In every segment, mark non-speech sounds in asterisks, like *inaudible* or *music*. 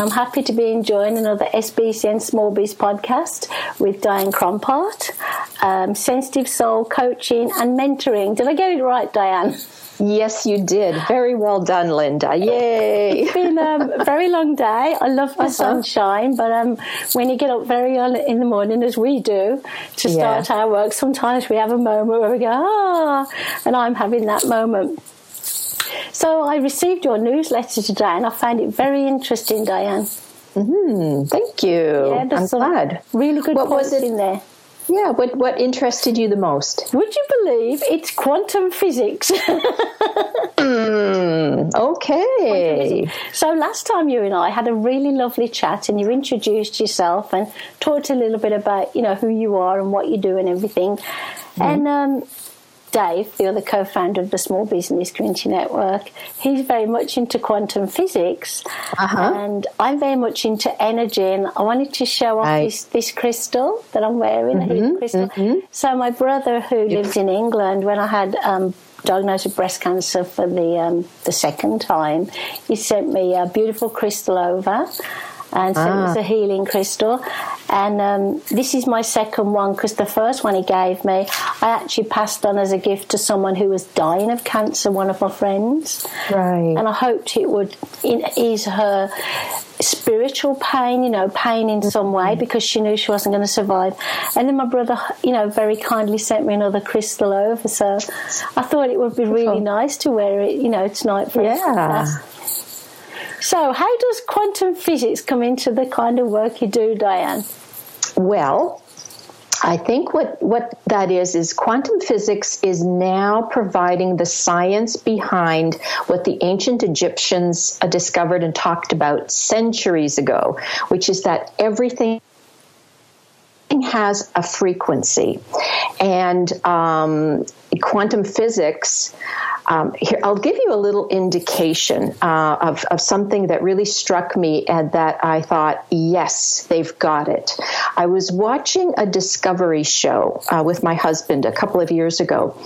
I'm happy to be enjoying another SBCN Small Biz podcast with Diane Crompart, um, sensitive soul coaching and mentoring. Did I get it right, Diane? Yes, you did. Very well done, Linda. Yay! It's been um, a very long day. I love the uh-huh. sunshine, but um, when you get up very early in the morning, as we do, to start yeah. our work, sometimes we have a moment where we go, ah, and I'm having that moment. So I received your newsletter today and I found it very interesting, Diane. Mm-hmm. Thank you. Yeah, I'm glad. Really good what was it in there. Yeah, what what interested you the most? Would you believe it's quantum physics? *laughs* mm, okay. So last time you and I had a really lovely chat, and you introduced yourself and talked a little bit about you know who you are and what you do and everything. Mm-hmm. And um, Dave, the other co founder of the Small Business Community Network, he's very much into quantum physics. Uh-huh. And I'm very much into energy. And I wanted to show off right. this, this crystal that I'm wearing, mm-hmm. crystal. Mm-hmm. So, my brother, who lives in England, when I had um, diagnosed with breast cancer for the um, the second time, he sent me a beautiful crystal over and so ah. it was a healing crystal. And um, this is my second one because the first one he gave me, I actually passed on as a gift to someone who was dying of cancer, one of my friends. Right. And I hoped it would ease her spiritual pain, you know, pain in some way mm-hmm. because she knew she wasn't going to survive. And then my brother, you know, very kindly sent me another crystal over. So I thought it would be really nice to wear it, you know, tonight for yeah. So, how does quantum physics come into the kind of work you do, Diane? Well, I think what, what that is is quantum physics is now providing the science behind what the ancient Egyptians uh, discovered and talked about centuries ago, which is that everything has a frequency. And um, quantum physics um, here, I'll give you a little indication uh, of, of something that really struck me and that I thought, yes, they've got it. I was watching a discovery show uh, with my husband a couple of years ago,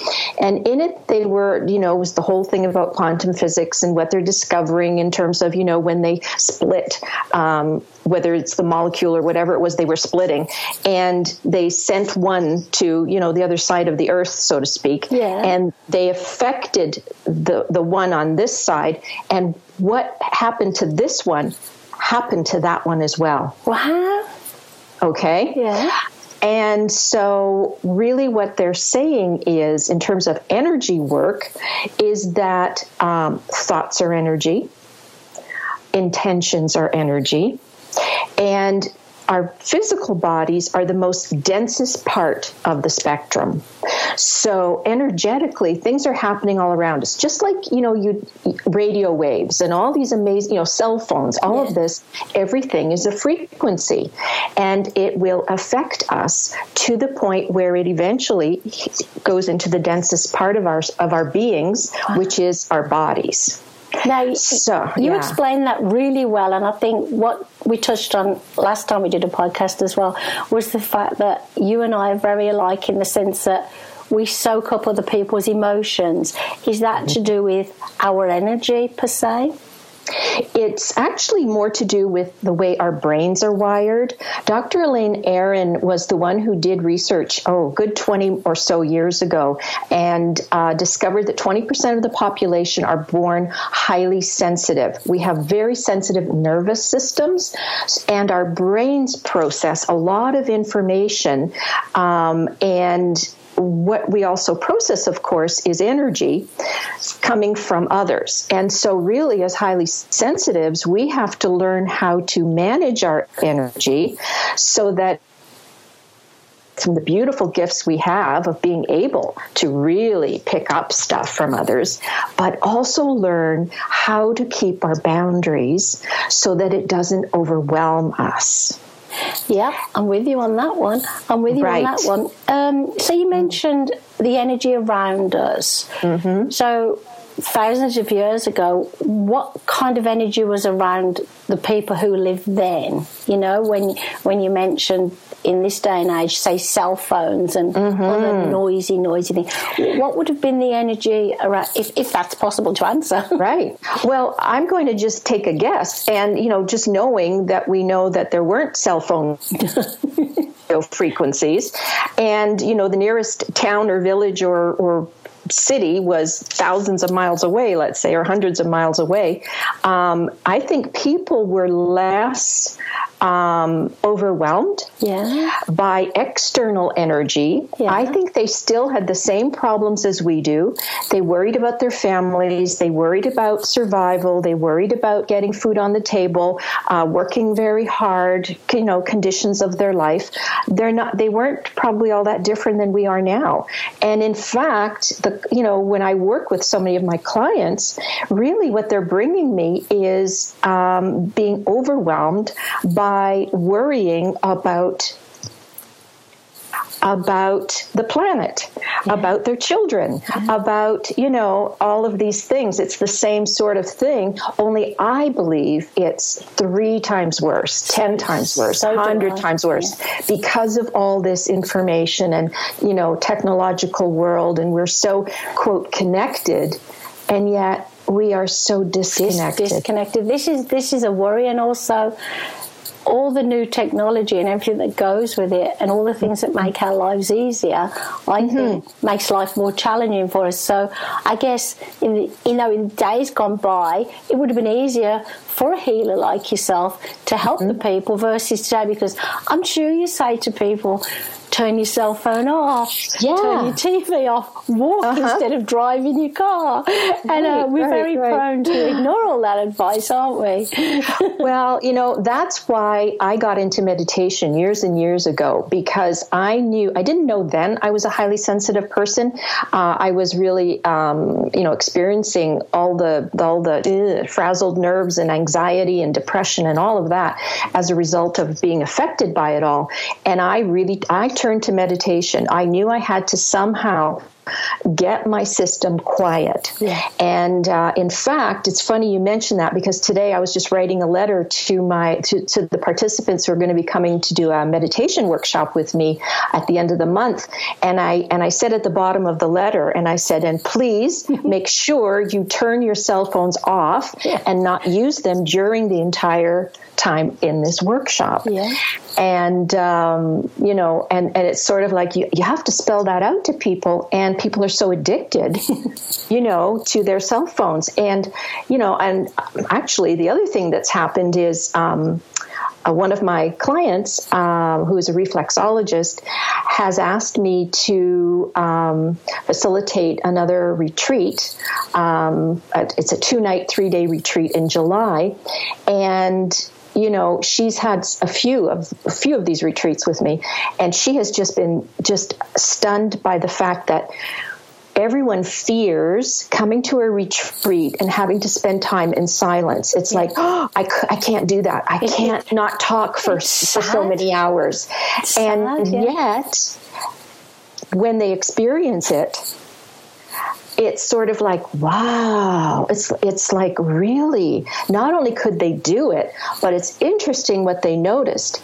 and in it, they were, you know, was the whole thing about quantum physics and what they're discovering in terms of, you know, when they split, um, whether it's the molecule or whatever it was they were splitting, and they sent one to, you know, the other side of the earth, so to speak, yeah. and they affected the the one on this side, and what happened to this one happened to that one as well. Wow. Okay. Yeah. And so, really, what they're saying is, in terms of energy work, is that um, thoughts are energy, intentions are energy, and our physical bodies are the most densest part of the spectrum. So energetically, things are happening all around us. Just like, you know, you radio waves and all these amazing, you know, cell phones, all of this, everything is a frequency. And it will affect us to the point where it eventually goes into the densest part of our of our beings, which is our bodies. Now, so, you yeah. explained that really well, and I think what we touched on last time we did a podcast as well was the fact that you and I are very alike in the sense that we soak up other people's emotions. Is that to do with our energy per se? It's actually more to do with the way our brains are wired. Dr. Elaine Aron was the one who did research, oh, good 20 or so years ago, and uh, discovered that 20% of the population are born highly sensitive. We have very sensitive nervous systems, and our brains process a lot of information. Um, and what we also process, of course, is energy coming from others. And so, really, as highly sensitives, we have to learn how to manage our energy so that of the beautiful gifts we have of being able to really pick up stuff from others, but also learn how to keep our boundaries so that it doesn't overwhelm us. Yeah, I'm with you on that one. I'm with you right. on that one. Um, so you mentioned the energy around us. Mm-hmm. So thousands of years ago, what kind of energy was around the people who lived then? You know, when when you mentioned in this day and age, say cell phones and mm-hmm. other noisy, noisy things, what would have been the energy around, if, if that's possible to answer? *laughs* right. Well, I'm going to just take a guess, and you know, just knowing that we know that there weren't cell phone *laughs* frequencies, and you know, the nearest town or village or or city was thousands of miles away, let's say, or hundreds of miles away, um, I think people were less um, overwhelmed yeah. by external energy. Yeah. I think they still had the same problems as we do. They worried about their families. They worried about survival. They worried about getting food on the table, uh, working very hard. You know, conditions of their life. They're not. They weren't probably all that different than we are now. And in fact, the you know when I work with so many of my clients, really what they're bringing me is um, being overwhelmed by by worrying about about the planet, yeah. about their children, about, you know, all of these things. It's the same sort of thing, only I believe it's three times worse, ten times worse, a hundred times worse because of all this information and, you know, technological world. And we're so, quote, connected. And yet we are so disconnected. Dis- disconnected. This is, this is a worry. And also, all the new technology and everything that goes with it and all the things that make our lives easier, I mm-hmm. think makes life more challenging for us. So I guess in the, you know in days gone by, it would have been easier for a healer like yourself to help mm-hmm. the people versus today because I'm sure you say to people turn your cell phone off, yeah. turn your TV off, walk uh-huh. instead of driving your car. and uh, we're right, very right. prone to ignore all that advice, aren't we? *laughs* well, you know, that's why I got into meditation years and years ago because I knew, I didn't know then I was a highly sensitive person. Uh, I was really, um, you know, experiencing all the, all the frazzled nerves and anxiety and depression and all of that as a result of being affected by it all. And I really, I turned to meditation. I knew I had to somehow get my system quiet. Yeah. And uh, in fact, it's funny you mentioned that because today I was just writing a letter to my to, to the participants who are going to be coming to do a meditation workshop with me at the end of the month. And I and I said at the bottom of the letter, and I said, and please *laughs* make sure you turn your cell phones off yeah. and not use them during the entire time in this workshop. Yeah. And um, you know, and and it's sort of like you you have to spell that out to people and people are so addicted, *laughs* you know, to their cell phones. And, you know, and actually the other thing that's happened is, um, uh, one of my clients, uh, who is a reflexologist, has asked me to um, facilitate another retreat. Um, it's a two night, three day retreat in July. And you know she's had a few of a few of these retreats with me and she has just been just stunned by the fact that everyone fears coming to a retreat and having to spend time in silence. It's like, oh, *gasps* I, I can't do that. I can't not talk for, for so many hours. and yet, when they experience it, it's sort of like wow it's it's like really not only could they do it but it's interesting what they noticed.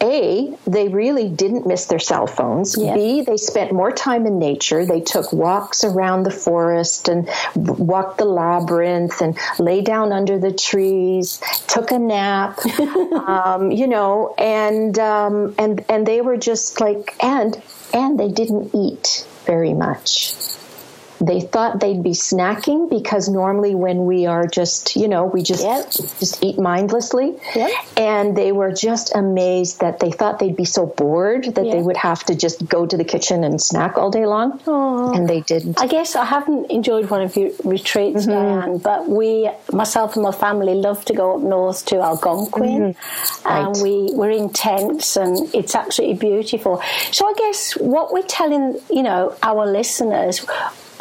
A they really didn't miss their cell phones. Yeah. b they spent more time in nature. They took walks around the forest and walked the labyrinth and lay down under the trees took a nap *laughs* um, you know and um, and and they were just like and and they didn't eat very much they thought they'd be snacking because normally when we are just, you know, we just yep. just eat mindlessly. Yep. And they were just amazed that they thought they'd be so bored that yep. they would have to just go to the kitchen and snack all day long. Aww. And they didn't. I guess I haven't enjoyed one of your retreats, mm-hmm. Diane, but we, myself and my family, love to go up north to Algonquin. Mm-hmm. Right. And we, we're in tents and it's absolutely beautiful. So I guess what we're telling, you know, our listeners,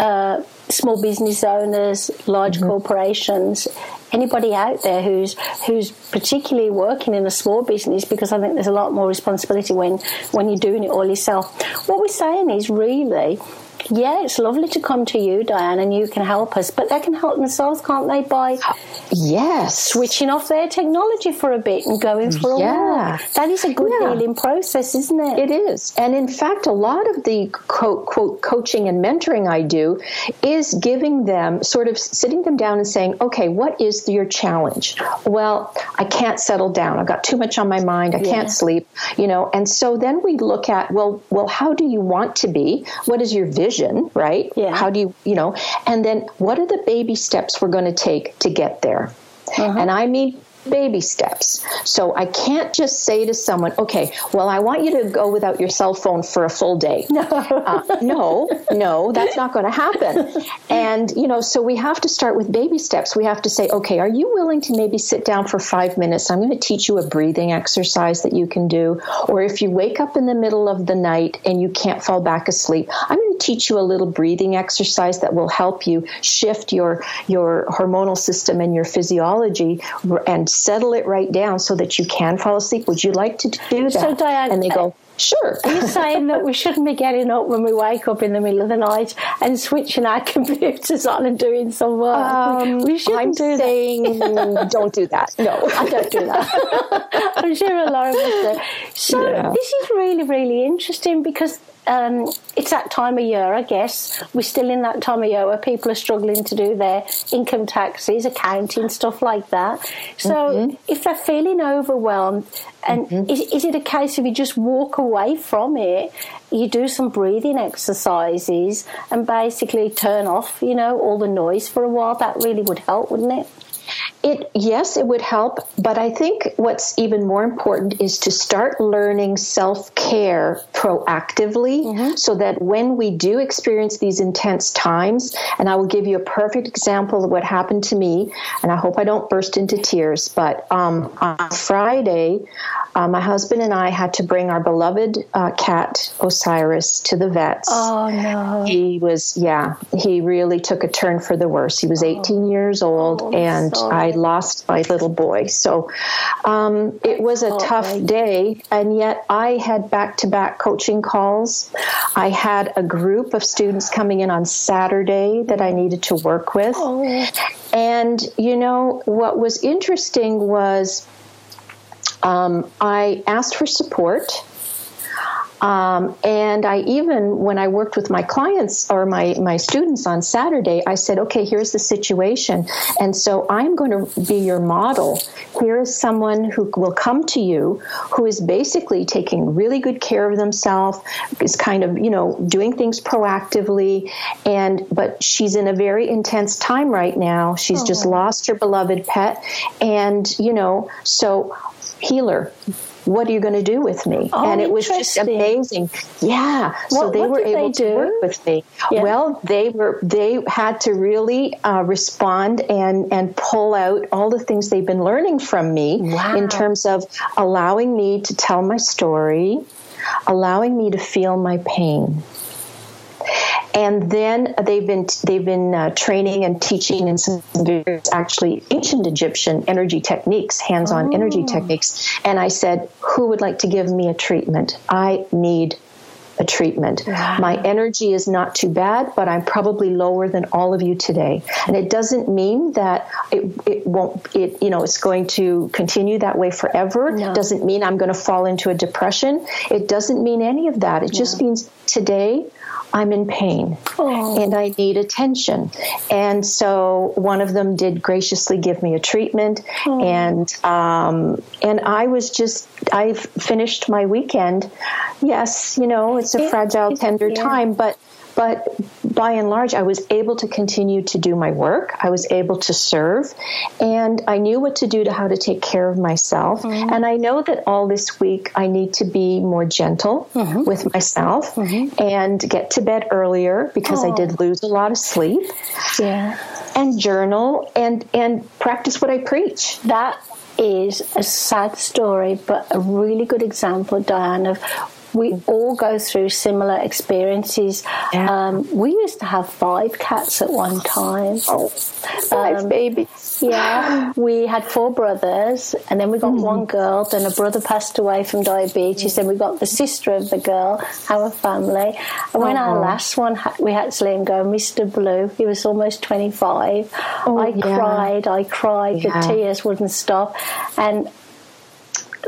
uh, small business owners, large mm-hmm. corporations, anybody out there who's who's particularly working in a small business because I think there's a lot more responsibility when when you're doing it all yourself. What we're saying is really Yeah, it's lovely to come to you, Diane, and you can help us. But they can help themselves, can't they, by yes switching off their technology for a bit and going for a yeah. walk. That is a good yeah. healing process, isn't it? It is. And in fact, a lot of the quote, quote coaching and mentoring I do is giving them sort of sitting them down and saying, okay, what is your challenge? Well, I can't settle down. I've got too much on my mind. I yeah. can't sleep, you know. And so then we look at, well, well, how do you want to be? What is your vision, right? Yeah. How do you, you know, and then what are the baby steps we're going to take to get there? Uh-huh. And I mean baby steps. So I can't just say to someone, okay, well, I want you to go without your cell phone for a full day. No, uh, no, no, that's not going to happen. And, you know, so we have to start with baby steps. We have to say, okay, are you willing to maybe sit down for five minutes? I'm going to teach you a breathing exercise that you can do. Or if you wake up in the middle of the night and you can't fall back asleep, I'm going to teach you a little breathing exercise that will help you shift your, your hormonal system and your physiology and settle it right down so that you can fall asleep. Would you like to do that? So, Diane, and they go, Sure. Are you saying that we shouldn't be getting up when we wake up in the middle of the night and switching our *laughs* computers on and doing some work? Um, we shouldn't I'm do saying that. *laughs* don't do that. No, I don't do that. *laughs* I'm sure a lot of us do. So yeah. this is really, really interesting because um, it's that time of year, I guess. We're still in that time of year where people are struggling to do their income taxes, accounting, stuff like that. So mm-hmm. if they're feeling overwhelmed, and mm-hmm. is, is it a case of you just walk away from it, you do some breathing exercises, and basically turn off, you know, all the noise for a while? That really would help, wouldn't it? It yes, it would help, but I think what's even more important is to start learning self-care proactively mm-hmm. so that when we do experience these intense times, and I will give you a perfect example of what happened to me, and I hope I don't burst into tears, but um, on Friday, uh, my husband and I had to bring our beloved uh, cat Osiris to the vets. Oh no. He was yeah, he really took a turn for the worse. He was 18 oh. years old oh, and I lost my little boy. So um, it was a tough day, and yet I had back to back coaching calls. I had a group of students coming in on Saturday that I needed to work with. Oh. And, you know, what was interesting was um, I asked for support um, and I even, when I worked with my clients or my, my students on Saturday, I said, okay, here's the situation. And so I'm going to be your model. Here is someone who will come to you who is basically taking really good care of themselves, is kind of, you know, doing things proactively. And, but she's in a very intense time right now. She's oh. just lost her beloved pet. And, you know, so healer what are you going to do with me? Oh, and it was just amazing. Yeah. So they were able they to work with me. Yeah. Well, they were, they had to really uh, respond and, and pull out all the things they've been learning from me wow. in terms of allowing me to tell my story, allowing me to feel my pain and then they've been they've been uh, training and teaching in some various actually ancient Egyptian energy techniques, hands-on oh. energy techniques. And I said, "Who would like to give me a treatment? I need." A treatment. Wow. My energy is not too bad, but I'm probably lower than all of you today. And it doesn't mean that it, it won't, it, you know, it's going to continue that way forever. No. Doesn't mean I'm going to fall into a depression. It doesn't mean any of that. It no. just means today I'm in pain oh. and I need attention. And so one of them did graciously give me a treatment, oh. and um, and I was just I've finished my weekend. Yes, you know it's a it, fragile, tender yeah. time, but but by and large, I was able to continue to do my work. I was able to serve, and I knew what to do to how to take care of myself. Mm-hmm. And I know that all this week I need to be more gentle mm-hmm. with myself mm-hmm. and get to bed earlier because I did lose a lot of sleep. Yeah, and journal and and practice what I preach. That is a sad story, but a really good example, Diane, of we all go through similar experiences. Yeah. Um, we used to have five cats at one time. Oh, five Um, babies. Yeah, *gasps* we had four brothers, and then we got one girl. Then a brother passed away from diabetes. Then we got the sister of the girl, our family. And when our Oh. last one, we had to let him go, Mr. Blue. He was almost twenty-five. Oh, I yeah. cried, I cried. Yeah. The tears wouldn't stop, and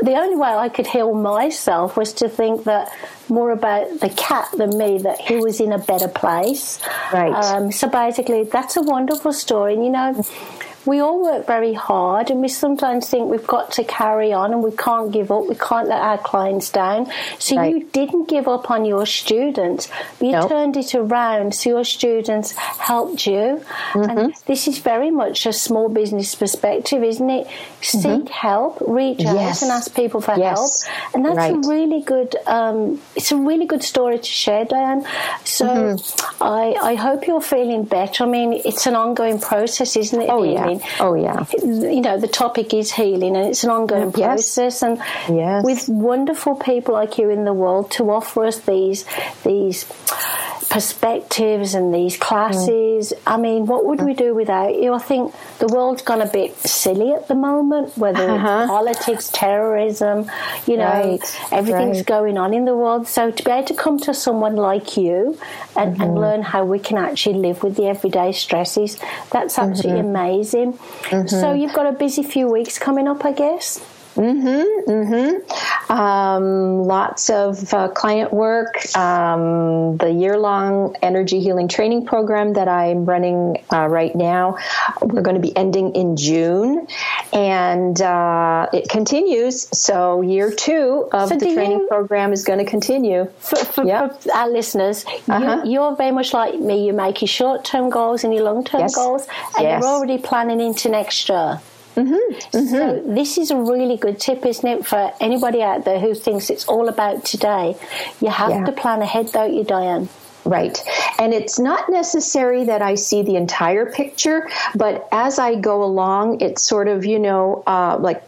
the only way I could heal myself was to think that more about the cat than me, that he was in a better place. Right. Um, so basically, that's a wonderful story. And you know, we all work very hard, and we sometimes think we've got to carry on and we can't give up. We can't let our clients down. So Right. you didn't give up on your students, you No. turned it around so your students helped you. Mm-hmm. And this is very much a small business perspective, isn't it? Seek help, reach out Mm-hmm. Yes. and ask people for Yes. help. And that's Right. a really good um, it's a really good story to share, Diane. So Mm-hmm. I, I hope you're feeling better. I mean, it's an ongoing process, isn't it? Oh, yeah. Healing? Oh, yeah. You know, the topic is healing and it's an ongoing Yes. process. And Yes. with wonderful people like you in the world to offer us these, these perspectives and these classes. I mean, what would we do without you? I think the world's gone a bit silly at the moment, whether Uh-huh. it's politics, terrorism, you know, Right, everything's right. going on in the world. So to be able to come to someone like you and, Mm-hmm. and learn how we can actually live with the everyday stresses, that's absolutely Mm-hmm. amazing. So you've got a busy few weeks coming up, I guess. Um, lots of uh, client work. Um, the year long energy healing training program that I'm running uh, right now, we're going to be ending in June. And uh, it continues. So, year two of So the training you- program is going to continue. For, for, Yeah. for our listeners, Uh-huh. you, you're very much like me. You make your short term goals and your long term Yes. goals, and Yes. you're already planning into next year. Mm-hmm. So this is a really good tip, isn't it, for anybody out there who thinks it's all about today? You have Yeah. to plan ahead, don't you, Diane? Right. And it's not necessary that I see the entire picture, but as I go along, it's sort of, you know, uh, like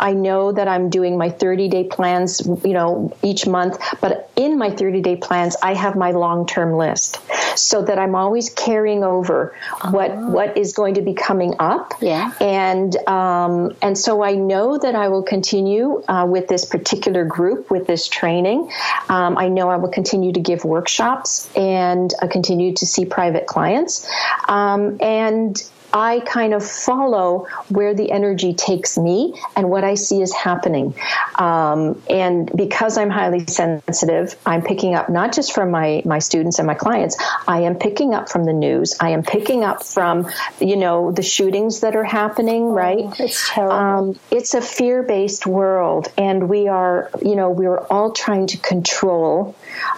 I know that I'm doing my 30 day plans, you know, each month, but in my 30 day plans, I have my long term list so that I'm always carrying over what, what is going to be coming up. Yeah. And, um, and so I know that I will continue uh, with this particular group, with this training. Um, I know I will continue to give workshops and uh, continue to see private clients. Um, and I kind of follow where the energy takes me and what I see is happening. Um, and because I'm highly sensitive, I'm picking up not just from my, my students and my clients, I am picking up from the news. I am picking up from, you know, the shootings that are happening, right? it's terrible. Um, it's a fear based world, and we are, you know, we are all trying to control,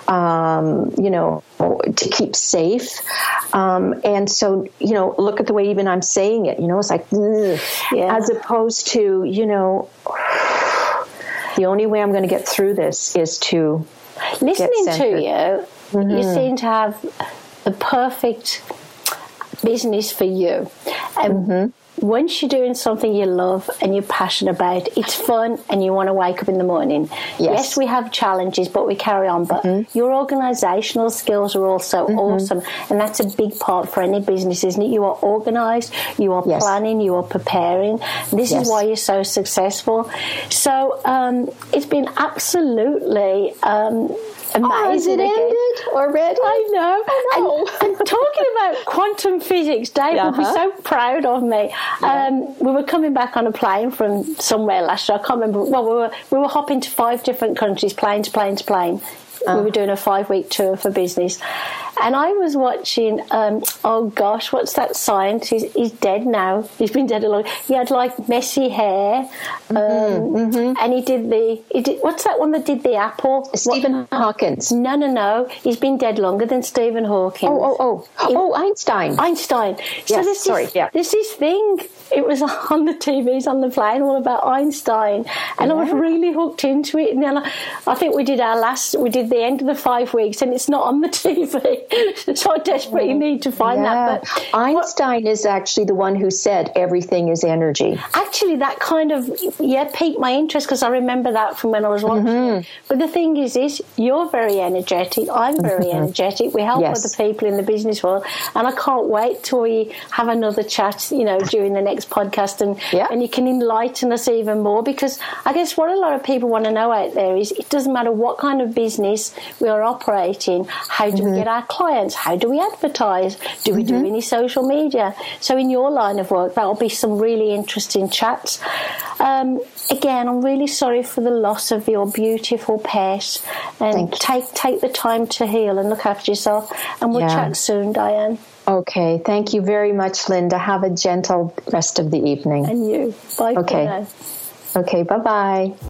um, you know, to keep safe. Um, and so, you know, look at the way even I'm saying it, you know, it's like, Yeah. as opposed to, you know, the only way I'm going to get through this is to Listening to you, you mm-hmm. seem to have the perfect business for you. And mm-hmm. Once you're doing something you love and you're passionate about, it's fun and you want to wake up in the morning. Yes. we have challenges, but we carry on. But your organizational skills are also awesome. And that's a big part for any business, isn't it? You are organized, you are Yes. planning, you are preparing. This Yes. is why you're so successful. So um, it's been absolutely um, amazing. Oh, it ended already? I know. Oh, no. And, and talking about quantum physics, Dave would be Uh-huh. so proud of me. Um, we were coming back on a plane from somewhere last year. I can't remember. Well, we were we were hopping to five different countries, plane to plane to plane. We were doing a five week tour for business. And I was watching, um, oh gosh, what's that scientist? He's, he's dead now. He's been dead a long He had like messy hair. Um, Mm-hmm, And he did the, he did, what's that one that did the apple? What- Stephen Hawkins. no, no, no. He's been dead longer than Stephen Hawking. Oh, oh, oh. Oh, Einstein. Einstein. So Yes, there's sorry, this, yeah. this thing. It was *laughs* on the TVs on the plane, all about Einstein, and I was really hooked into it. And then I, I think we did our last, we did the end of the five weeks, and it's not on the *laughs* TV. *laughs* so desperate you need to find yeah. that. But Einstein is actually the one who said everything is energy. Actually, that kind of yeah piqued my interest because I remember that from when I was watching. Mm-hmm. But the thing is, is you're very energetic. I'm very mm-hmm. energetic. We help yes. other people in the business world, and I can't wait till we have another chat. You know, during the next podcast, and yeah. and you can enlighten us even more because I guess what a lot of people want to know out there is it doesn't matter what kind of business we are operating. How do mm-hmm. we get our clients? How do we advertise? Do we do mm-hmm. any social media? So in your line of work, that'll be some really interesting chats. Um, again, I'm really sorry for the loss of your beautiful pet, and take take the time to heal and look after yourself. And we'll yeah. chat soon, Diane. Okay, thank you very much, Linda. Have a gentle rest of the evening. And you. Bye. Okay. Okay. Bye bye.